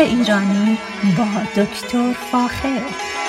ایرانی با دکتر فاخر.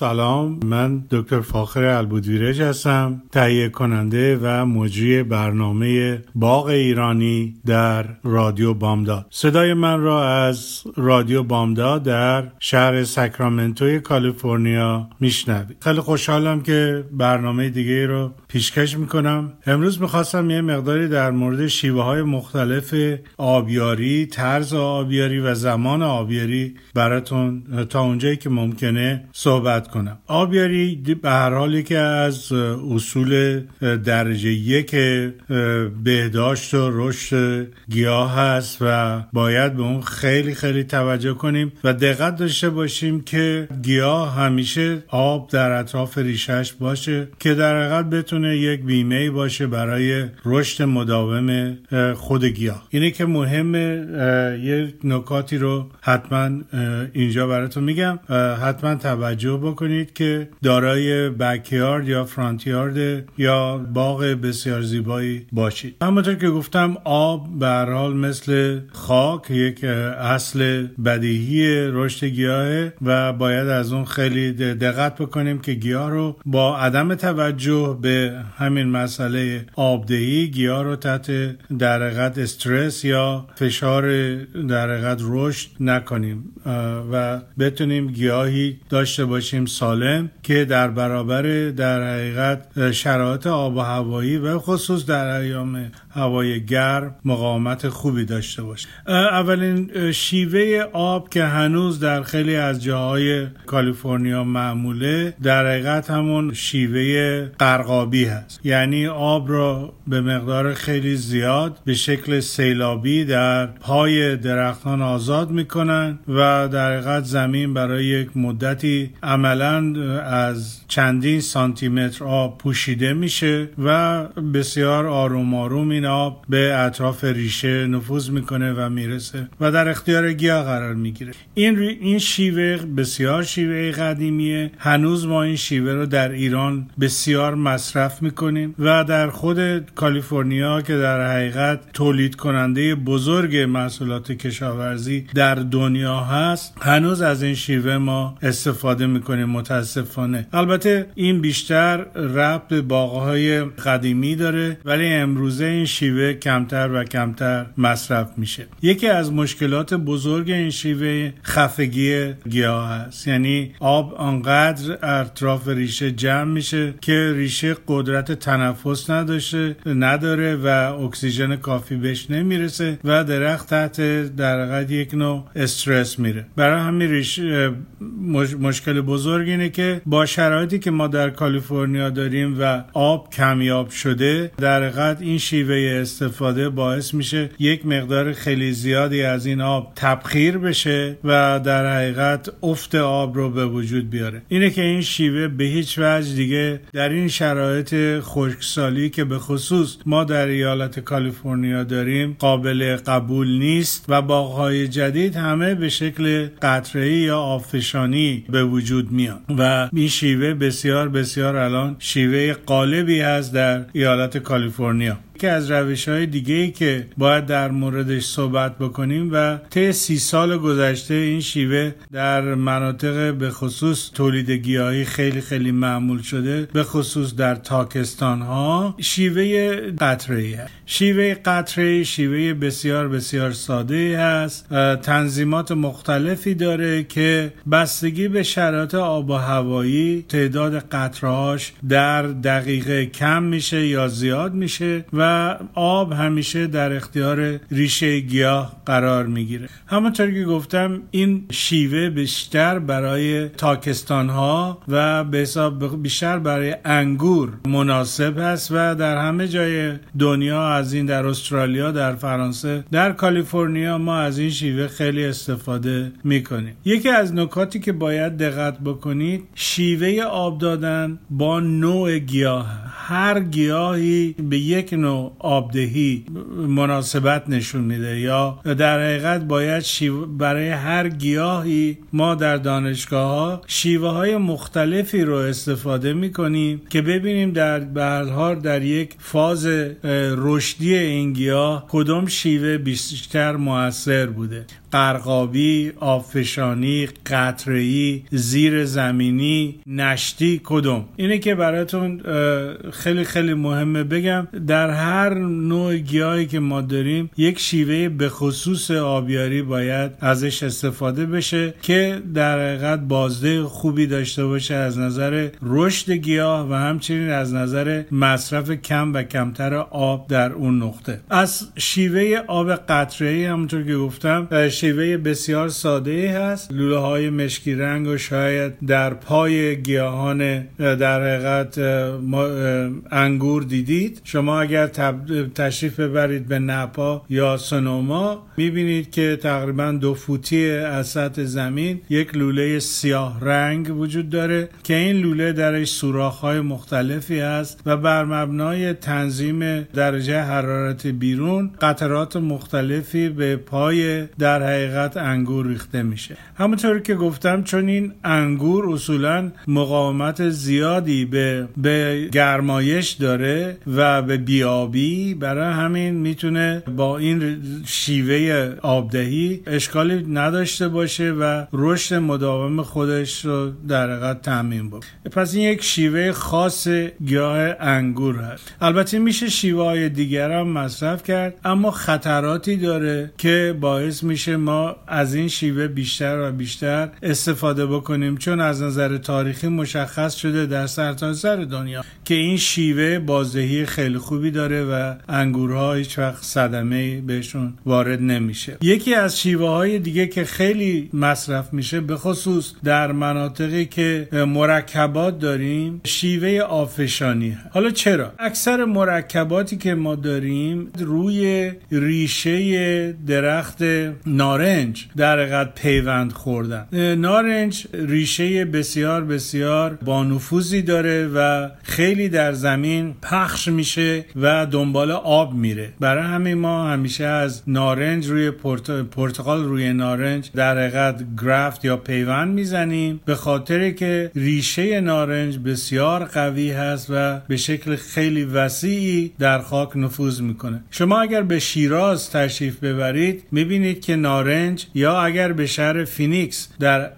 سلام من دکتر فاخر البودویرج هستم تهیه کننده و مجری برنامه باغ ایرانی در رادیو بامداد. صدای من را از رادیو بامداد در شهر ساکرامنتوی کالیفرنیا میشنوید. خیلی خوشحالم که برنامه دیگه رو پیشکش می‌کنم. امروز می‌خواستم یه مقداری در مورد شیوه های مختلف آبیاری طرز آبیاری و زمان آبیاری براتون تا اونجایی که ممکنه صحبت کنم. آبیاری به هر حالی که از اصول درجه یک بهداشت و رشد گیاه هست و باید به اون خیلی خیلی توجه کنیم و دقت داشته باشیم که گیاه همیشه آب در اطراف ریشش باشه که در حقیقت بتونه یک بیمه باشه برای رشد مداوم خود گیاه. اینه که مهمه یک نکاتی رو حتما اینجا براتون میگم. حتما توجه بکنیم کنید که دارای بکیارد یا فرانتیارد یا باغ بسیار زیبایی باشید. همونطور که گفتم آب به حال مثل خاک یک اصل بدیهی رشد گیاهه و باید از اون خیلی دقت بکنیم که گیاه رو با عدم توجه به همین مسئله آبدهی گیاه رو تحت در استرس یا فشار در رشد نکنیم. و بتونیم گیاهی داشته باشیم سالم که در برابر در حقیقت شرایط آب و هوایی و خصوص در ایام هوای گرم مقاومت خوبی داشته باشه. اولین شیوه آب که هنوز در خیلی از جاهای کالیفرنیا معموله در حقیقت همون شیوه قرقابی هست. یعنی آب را به مقدار خیلی زیاد به شکل سیلابی در پای درختان آزاد می‌کنن و در حقیقت زمین برای یک مدتی عملا از چندین سانتیمتر آب پوشیده میشه و بسیار آروم آروم این آب به اطراف ریشه نفوذ می‌کنه و می‌رسه و در اختیار گیاه قرار می‌گیره. این این شیوه بسیار شیوه قدیمیه. هنوز ما این شیوه رو در ایران بسیار مصرف می‌کنیم و در خود کالیفرنیا که در حقیقت تولید کننده بزرگ محصولات کشاورزی در دنیا هست هنوز از این شیوه ما استفاده می‌کنیم. متاسفانه. البته این بیشتر ربط به باغهای قدیمی داره ولی امروزه این شیوه کمتر و کمتر مصرف میشه. یکی از مشکلات بزرگ این شیوه خفگی گیاه هست. یعنی آب آنقدر اطراف ریشه جمع میشه که ریشه قدرت تنفس نداشته نداره و اکسیژن کافی بهش نمی‌رسه و درخت تحت در یک نوع استرس میره. برای همین ریشه مشکل بزرگ اینه که با شرایطی که ما در کالیفرنیا داریم و آب کمیاب شده در این شیوه استفاده باعث میشه یک مقدار خیلی زیادی از این آب تبخیر بشه و در حقیقت افت آب رو به وجود بیاره. اینه که این شیوه به هیچ وجه دیگه در این شرایط خشکسالی که به خصوص ما در ایالت کالیفرنیا داریم قابل قبول نیست و باغهای جدید همه به شکل قطره یا آفشانی به وجود میان و این شیوه بسیار بسیار الان شیوه قالبی هست در ایالت کالیفرنیا. که از روش های دیگه ای که باید در موردش صحبت بکنیم و طی سی سال گذشته این شیوه در مناطق به خصوص تولید گیاهی خیلی خیلی معمول شده به خصوص در تاکستان ها شیوه قطره شیوه قطره شیوه بسیار بسیار ساده هست. تنظیمات مختلفی داره که بستگی به شرایط آب و هوایی تعداد قطرهاش در دقیقه کم میشه یا زیاد میشه و آب همیشه در اختیار ریشه گیاه قرار می‌گیره. همونطور که گفتم این شیوه بیشتر برای تاکستان ها و به حساب بیشتر برای انگور مناسب است و در همه جای دنیا از این در استرالیا در فرانسه در کالیفرنیا ما از این شیوه خیلی استفاده می‌کنیم. یکی از نکاتی که باید دقت بکنید شیوه آب دادن با نوع گیاه. هر گیاهی به یک نوع آبدهی مناسبت نشون میده یا در حقیقت باید برای هر گیاهی ما در دانشگاه ها شیوه های مختلفی رو استفاده می‌کنیم که ببینیم در برحال در یک فاز رشدی این گیاه کدوم شیوه بیشتر موثر بوده؟ قرقابی، آفشانی، قطرهی، زیر زمینی، نشتی کدوم؟ اینه که براتون خیلی خیلی مهمه بگم در هر نوع گیاهی که ما داریم یک شیوه به خصوص آبیاری باید ازش استفاده بشه که در حقیقت بازده خوبی داشته باشه از نظر رشد گیاه و همچنین از نظر مصرف کم و کمتر آب در اون نقطه. از شیوه آب قطره‌ای همونطور که گفتم شیوه بسیار ساده هست. لوله های مشکی رنگ و شاید در پای گیاهان در حقیقت انگور دیدید. شما اگر تشریف ببرید به نپا یا سنوما می‌بینید که تقریبا دو فوتی از سطح زمین یک لوله سیاه رنگ وجود داره که این لوله درش سوراخ های مختلفی هست و بر مبنای تنظیم درجه حرارت بیرون قطرات مختلفی به پای در حقیقت انگور ریخته میشه. همونطور که گفتم چون این انگور اصولا مقاومت زیادی به, به گرمایش داره و به بیابی برای همین می‌تونه با این شیوه آبدهی اشکالی نداشته باشه و رشد مداوم خودش رو در حقیقت تعمین بود پس این یک شیوه خاص گیاه انگور هست. البته میشه شیوه های دیگر هم مصرف کرد اما خطراتی داره که باعث میشه ما از این شیوه بیشتر و بیشتر استفاده بکنیم چون از نظر تاریخی مشخص شده در سرتاسر سر دنیا که این شیوه بازدهی خیلی خوبی داره و انگورها هیچ وقت صدمه بهشون وارد نمیشه. یکی از شیوه های دیگه که خیلی مصرف میشه به خصوص در مناطقی که مرکبات داریم شیوه آفشانی حالا چرا؟ اکثر مرکباتی که ما داریم روی ریشه درخت نارنج در حقیقت پیوند خوردن. نارنج ریشه بسیار بسیار با نفوذی داره و خیلی در زمین پخش میشه و دنبال آب میره. برای همین ما همیشه از نارنج روی پرتقال روی نارنج در حقیقت گرافت یا پیوند می‌زنیم به خاطر که ریشه نارنج بسیار قوی هست و به شکل خیلی وسیعی در خاک نفوذ می‌کنه. شما اگر به شیراز تشریف ببرید می‌بینید که نارنج یا اگر به شهر فینیکس در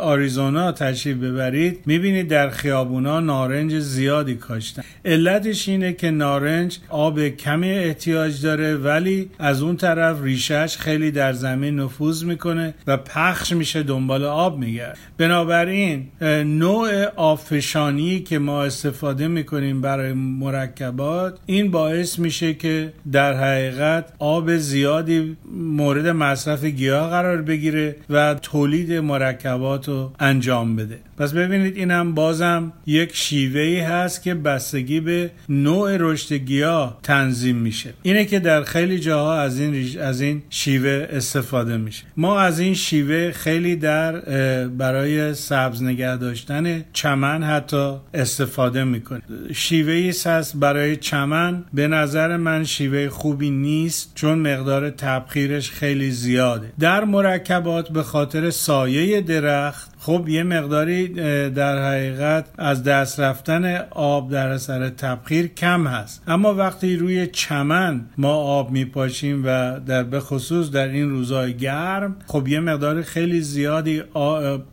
آریزونا تشریف ببرید می‌بینید در خیابونا نارنج زیادی کاشتن. علتش اینه که نارنج آب کمی احتیاج داره ولی از اون طرف ریشهش خیلی در زمین نفوذ می‌کنه و پخش میشه دنبال آب میگرده بنابراین نوع آبفشانی که ما استفاده می‌کنیم برای مرکبات این باعث میشه که در حقیقت آب زیادی مورد مصرف گیاه قرار بگیره و تولید مرکبات رو انجام بده. پس ببینید اینم بازم یک شیوهی هست که بستگی به نوع رشد گیاه تنظیم میشه. اینه که در خیلی جاها از این از این شیوه استفاده میشه. ما از این شیوه خیلی در برای سبز نگه داشتن چمن حتی استفاده می‌کنیم. شیوه هست برای چمن. به نظر من شیوه خوبی نیست چون مقدار تبخیرش خیلی زیاده. در مرکبات به خاطر سایه درخت خب یه مقداری در حقیقت از دست رفتن آب در اثر تبخیر کم هست. اما وقتی روی چمن ما آب میپاشیم و در به خصوص در این روزهای گرم خب یه مقدار خیلی زیادی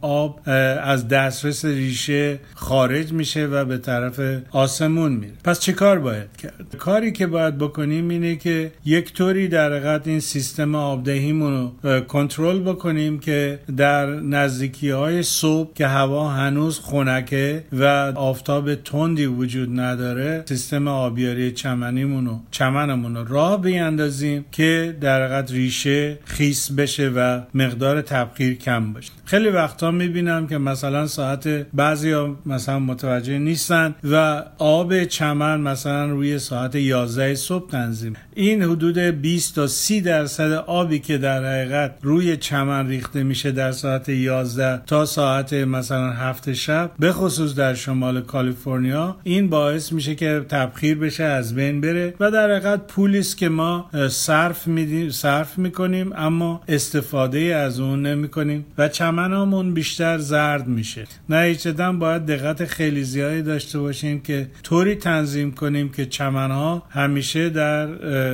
آب از دسترس ریشه خارج میشه و به طرف آسمون میره. پس چه کار باید کرد؟ کاری که باید بکنیم اینه که یک طوری در حقیقت این سیستم آبدهیمون رو کنترل بکنیم که در نزدیکی های صبح که هوا هنوز خنکه و آفتاب تندی وجود نداره سیستم آبیاری چمنیمون و چمنمون راه بیاندازیم که در ریشه خیس بشه و مقدار تبخیر کم باشه. خیلی وقتا می‌بینم که مثلا ساعت بعضی ها مثلا متوجه نیستن و آب چمن مثلا روی ساعت 11 صبح تنظیم. این حدود 20 تا 30 درصد آبی که در حقیقت روی چمن ریخته میشه در ساعت 11 تا ساعت مثلا هفت شب به خصوص در شمال کالیفرنیا این باعث میشه که تبخیر بشه از بین بره و در حقیقت پولی است که ما صرف میدیم صرف می‌کنیم اما استفاده از اون نمی‌کنیم و چمنامون بیشتر زرد میشه. نتیجتا باید دقت خیلی زیادی داشته باشیم که طوری تنظیم کنیم که چمنها همیشه در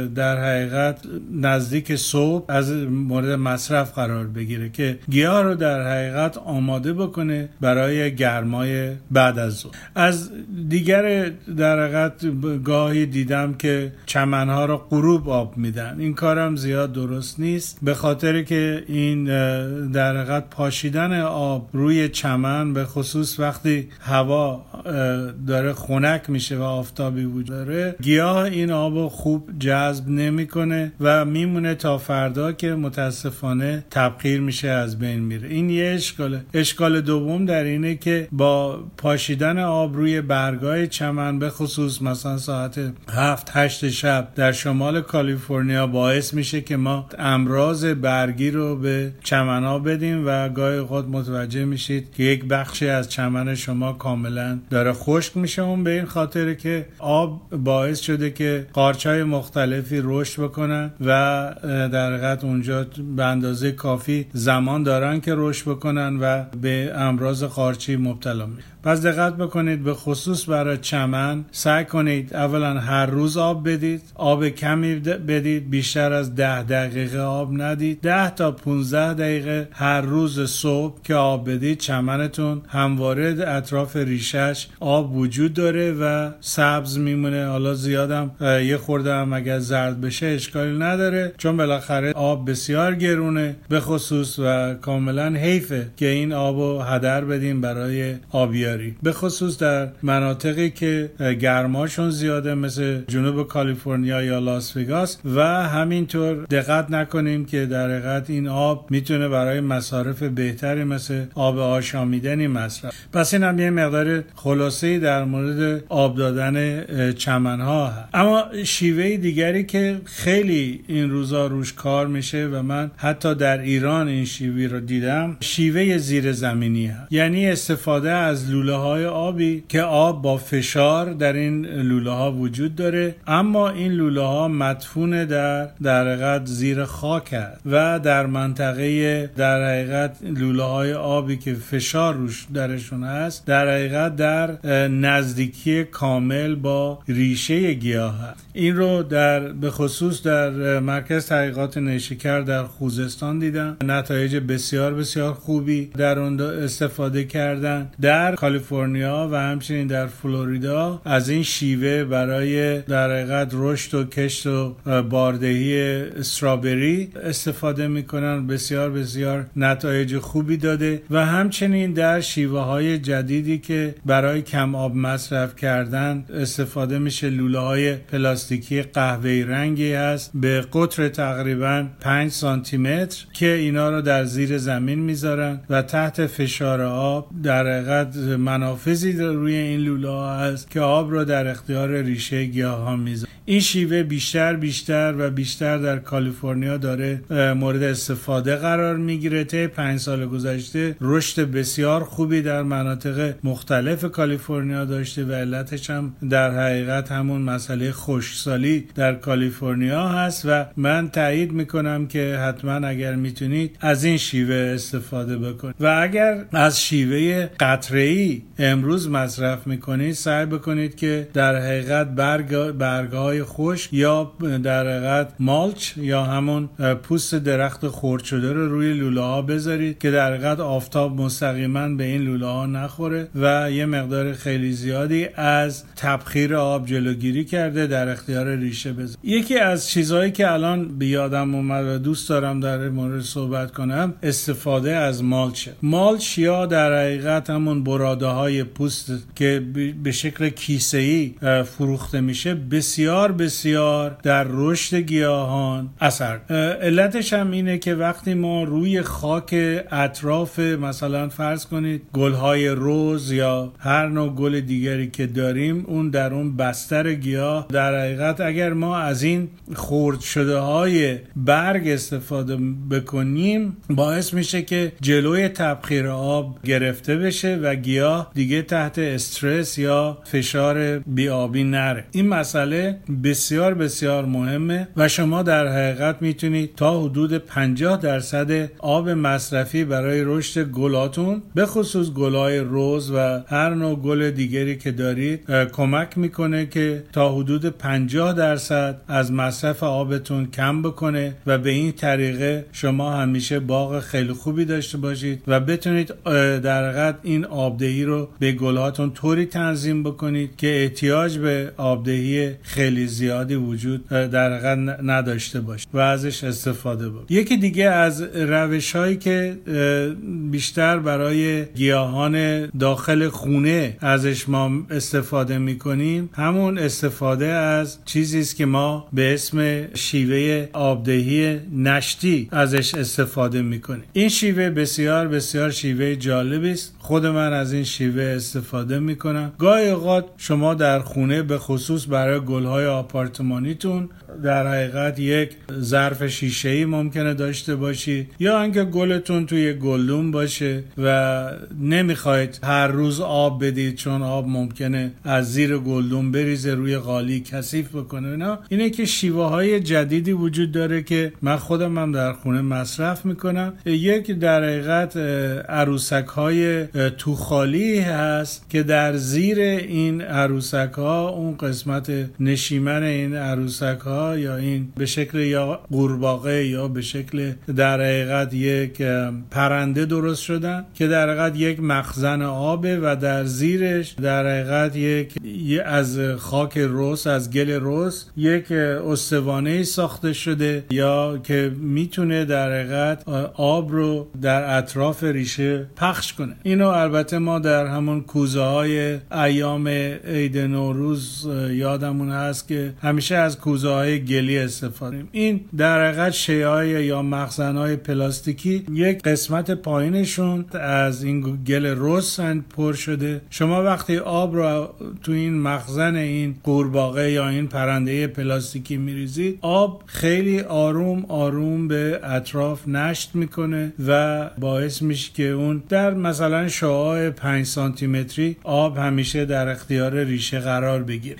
در حقیقت نزدیک صبح از مورد مصرف قرار بگیره که گیاه رو در حقیقت آماده بکنه برای گرمای بعد از ظهر. از دیگر در حقیقت گاهی دیدم که چمنها رو غروب آب میدن. این کارم زیاد درست نیست. به خاطر که این در حقیقت پاشیدن آب روی چمن به خصوص وقتی هوا داره خنک میشه و آفتابی وجود داره گیاه این آب خوب جذب نمی‌کنه و میمونه تا فردا که متاسفانه تبخیر میشه از بین میره. این یه اشکاله. اشکال دوم در اینه که با پاشیدن آب روی برگای چمن به خصوص مثلا ساعت هفت هشت شب در شمال کالیفرنیا باعث میشه که ما امراض برگی رو به چمن ها بدیم و گاهی خود متوجه میشید که یک بخشی از چمن شما کاملا داره خشک میشه. اون به این خاطر که آب باعث شده که قارچ مختلفی رشد بکنن و در حقیقت اونجا به اندازه کافی زمان دارن که رشد بکنن و به امراض قارچی مبتلا میشن پس دقت بکنید به خصوص برای چمن سعی کنید اولا هر روز آب بدید آب کمی بدید بیشتر از ده دقیقه آب ندید. ده تا 15 دقیقه هر روز صبح که آب بدید چمنتون. همواره اطراف ریشش آب وجود داره و سبز میمونه. حالا زیادم یه خورده هم اگر زرد بشه اشکالی نداره چون بالاخره آب بسیار گرونه. به خصوص و کاملا حیفه که این آبو هدر بدیم برای آبیاری. به خصوص در مناطقی که گرماشون زیاده مثل جنوب کالیفرنیا یا لاس وگاس و همینطور دقت نکنیم که در حقیقت این آب می‌تونه برای مصارف بهتری مثل آب آشامیدنی مصرف. پس این هم یه مقدار خلاصه در مورد آب دادن چمنها هست. اما شیوه دیگری که خیلی این روزا روش کار میشه و من حتی در ایران این شیوه رو دیدم شیوه زیر زمینی هست. یعنی استفاده از لوله های آبی که آب با فشار در این لوله ها وجود داره اما این لوله ها مدفون در در حقیقت زیر خاک هست و در منطقه در حقیقت لوله های آبی که فشار روش درشون هست در حقیقت در نزدیکی کامل با ریشه گیاه هست. این رو در به خصوص در مرکز تحقیقات نیشکر در خوزستان دیدم نتایج بسیار بسیار خوبی در اون استفاده کردن. در کالیفرنیا و همچنین در فلوریدا از این شیوه برای در حقیقت رشد و کشت و باردهی استرابری استفاده می‌کنن. بسیار بسیار نتایج خوبی داده و همچنین در شیوه های جدیدی که برای کم آب مصرف کردن استفاده میشه. لوله های پلاستیکی قهوه‌ای رنگی هست. به قطر تقریبا 5 سانتی متر که اینا رو در زیر زمین می‌ذارن و تحت فشار آب در حقیقت منافذی روی این لوله ها هست که آب را در اختیار ریشه گیاه ها می‌ذاره این شیوه بیشتر بیشتر و بیشتر در کالیفرنیا داره مورد استفاده قرار می‌گیره. طی پنج سال گذشته رشد بسیار خوبی در مناطق مختلف کالیفرنیا داشته و علتش هم در حقیقت همون مسئله خشکسالی در کالیفرنیا هست و من تایید می‌کنم که حتما اگر می‌تونید از این شیوه استفاده بکنید. و اگر از شیوه قطره ای امروز مصرف می‌کنید سعی بکنید که در حقیقت برگ برگهای خوش یا در حقیقت مالچ یا همون پوست درخت خرد شده رو روی لوله ها بذارید که در حقیقت آفتاب مستقیما به این لوله ها نخوره و یه مقدار خیلی زیادی از تبخیر آب جلوگیری کرده در اختیار ریشه بذارید. یکی از چیزهایی که الان به یادم اومد و دوست دارم در مورد صحبت کنم استفاده از مالچ مالچ یا در حقیقت همون براده های پوست که به شکل کیسه ای فروخته میشه بسیار بسیار در رشد گیاهان اثر. علتش هم اینه که وقتی ما روی خاک اطراف مثلا فرض کنید گلهای روز یا هر نوع گل دیگری که داریم اون در اون بستر گیاه در حقیقت اگر ما از این خورد شده های برگ استفاده بکنیم باعث میشه که جلوی تبخیر آب گرفته بشه و گیاه دیگه تحت استرس یا فشار بیابی نره. این مسئله بسیار بسیار مهمه و شما در حقیقت می‌تونید تا حدود 50 درصد آب مصرفی برای رشد گلاتون به خصوص گلای روز و هر نوع گل دیگری که دارید کمک می‌کنه که تا حدود 50 درصد از مصرف آبتون کم بکنه و به این طریقه شما همیشه باغ خیلی خوبی داشته باشید و بتونید در حقیقت این آبدهی رو به گلاتون طوری تنظیم بکنید که احتیاج به آبدهی خیلی زیادی وجود در نداشته باشه و ازش استفاده بکنید. یکی دیگه از روش هایی که بیشتر برای گیاهان داخل خونه ازش ما استفاده می‌کنیم همون استفاده از چیزی است که ما به اسم شیوه آبدهی نشتی ازش استفاده می‌کنیم. این شیوه بسیار بسیار شیوه جالبی است. خود من از این شیوه استفاده می‌کنم گاهی اوقات شما در خونه به خصوص برای گلهای آپارتمانیتون در حقیقت یک ظرف شیشه ای ممکنه داشته باشید یا اینکه گلتون توی گلدون باشه و نمی‌خواید هر روز آب بدید چون آب ممکنه از زیر گلدون بریزه روی قالی کثیف بکنه نه اینه که شیوه های جدیدی وجود داره که من خودم هم در خونه مصرف می‌کنم. یک در حقیقت عروسک های توخالی هست که در زیر این عروسک ها اون قسمت نشیمن این عروسک ها یا این به شکل یا قورباغه یا به شکل در حقیقت یک پرنده درست شدن که در حقیقت یک مخزن آبه و در زیرش در حقیقت یک از خاک روس از گل روس یک استوانه ساخته شده یا که می‌تونه در حقیقت آب رو در اطراف ریشه پخش کنه. اینو البته ما در همون کوزه های ایام عید نوروز یادمون هست که همیشه از کوزه های گلی استفاده این در حقیقت شیای یا مخزن های پلاستیکی یک قسمت پایینشون از این گل روسن پر شده. شما وقتی آب رو تو این مخزن این قورباغه یا این پرنده پلاستیکی میریزید آب خیلی آروم آروم به اطراف نشت می‌کنه و باعث میشه که اون در مثلا شعاع 5 سانتی متری آب همیشه در اختیار ریشه قرار بگیره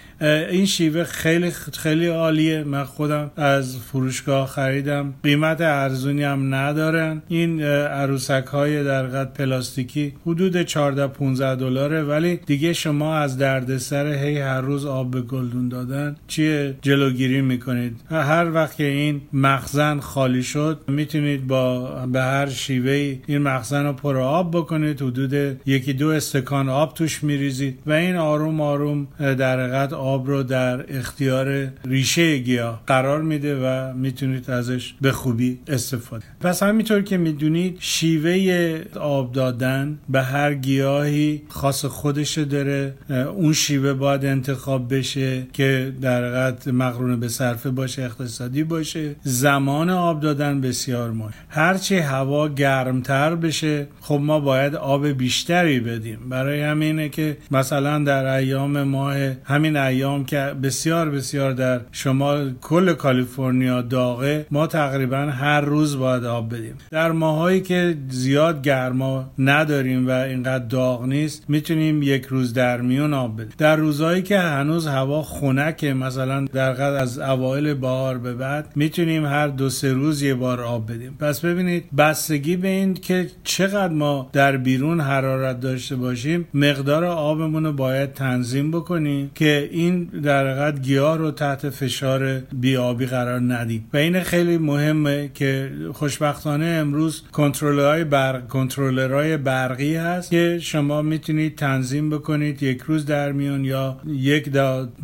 این شیوه خیلی خیلی عالیه. من خودم از فروشگاه خریدم. قیمت ارزونی هم ندارن. این عروسک های در قد پلاستیکی حدود 14 15 دلاره. ولی دیگه شما از دردسر هی هر روز آب به گلدون دادن چیه؟ جلوگیری می‌کنید. هر وقت که این مخزن خالی شد می‌تونید با به هر شیوه این مخزن رو پر آب بکنید. حدود یکی دو استکان آب توش میریزید و این آروم آروم در حقیقت آب رو در اختیار ریشه گیاه قرار میده و می‌تونید ازش به خوبی استفاده پس همینطور که می‌دونید شیوه آب دادن به هر گیاهی خاص خودش داره. اون شیوه باید انتخاب بشه که در حقیقت مقرون به صرفه باشه اقتصادی باشه. زمان آب دادن بسیار مهم. هرچی هوا گرمتر بشه خب ما باید آب بیشتری بدیم. برای همینه که مثلا در ایام ماه همین ایام که بسیار بسیار در شمال کل کالیفرنیا داغه ما تقریبا هر روز باید آب بدیم. در ماهایی که زیاد گرما نداریم و اینقدر داغ نیست می‌تونیم یک روز در میون آب بدیم. در روزهایی که هنوز هوا خنکه مثلا در قد از اوایل بهار به بعد می‌تونیم هر دو سه روز یه بار آب بدیم. پس ببینید بستگی به این که چقدر ما در بیرون حرارت داشته باشیم مقدار آبمون رو باید تنظیم بکنیم که این در حقیقت گیاه رو تحت فشار بیابی قرار ندیم. و این خیلی مهمه که خوشبختانه امروز کنترلرهای برق کنترلرهای برقی هست که شما می‌تونید تنظیم بکنید یک روز در میون یا یک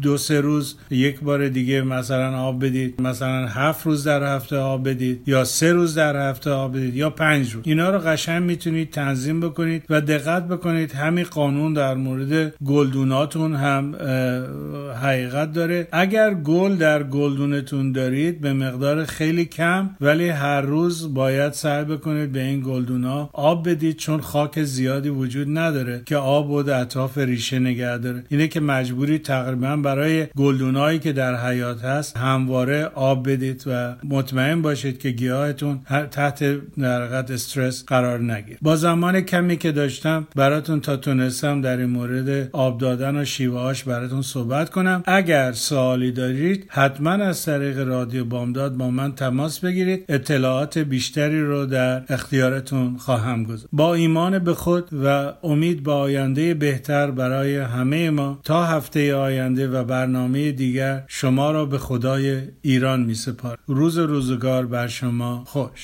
دو سه روز یک بار دیگه مثلا آب بدید مثلا هفت روز در هفته آب بدید یا سه روز در هفته آب بدید یا پنج روز. اینا رو قشنگ می‌تونید تنظیم بکنید و دقت بکنید همین قانون در مورد گلدوناتون هم حقیقت داره. اگر گل در گلدونتون دارید به مقدار خیلی کم ولی هر روز باید سعی بکنید به این گلدونا آب بدید چون خاک زیادی وجود نداره که آب بود اطراف ریشه نگه داره. اینه که مجبوری تقریبا برای گلدونایی که در حیات هست همواره آب بدید و مطمئن باشید که گیاهتون تحت در استرس قرار نگیر با زمان کمی که داشتم براتون تا تونستم در این مورد آب دادن و شیوهاش براتون صحبت کنم. اگر سوالی دارید حتما از طریق رادیو بامداد با من تماس بگیرید. اطلاعات بیشتری رو در اختیارتون خواهم گذاشت. با ایمان به خود و امید به آینده بهتر برای همه ما تا هفته آینده و برنامه دیگر شما را به خدای ایران می سپار روز روزگار بر شما خوش.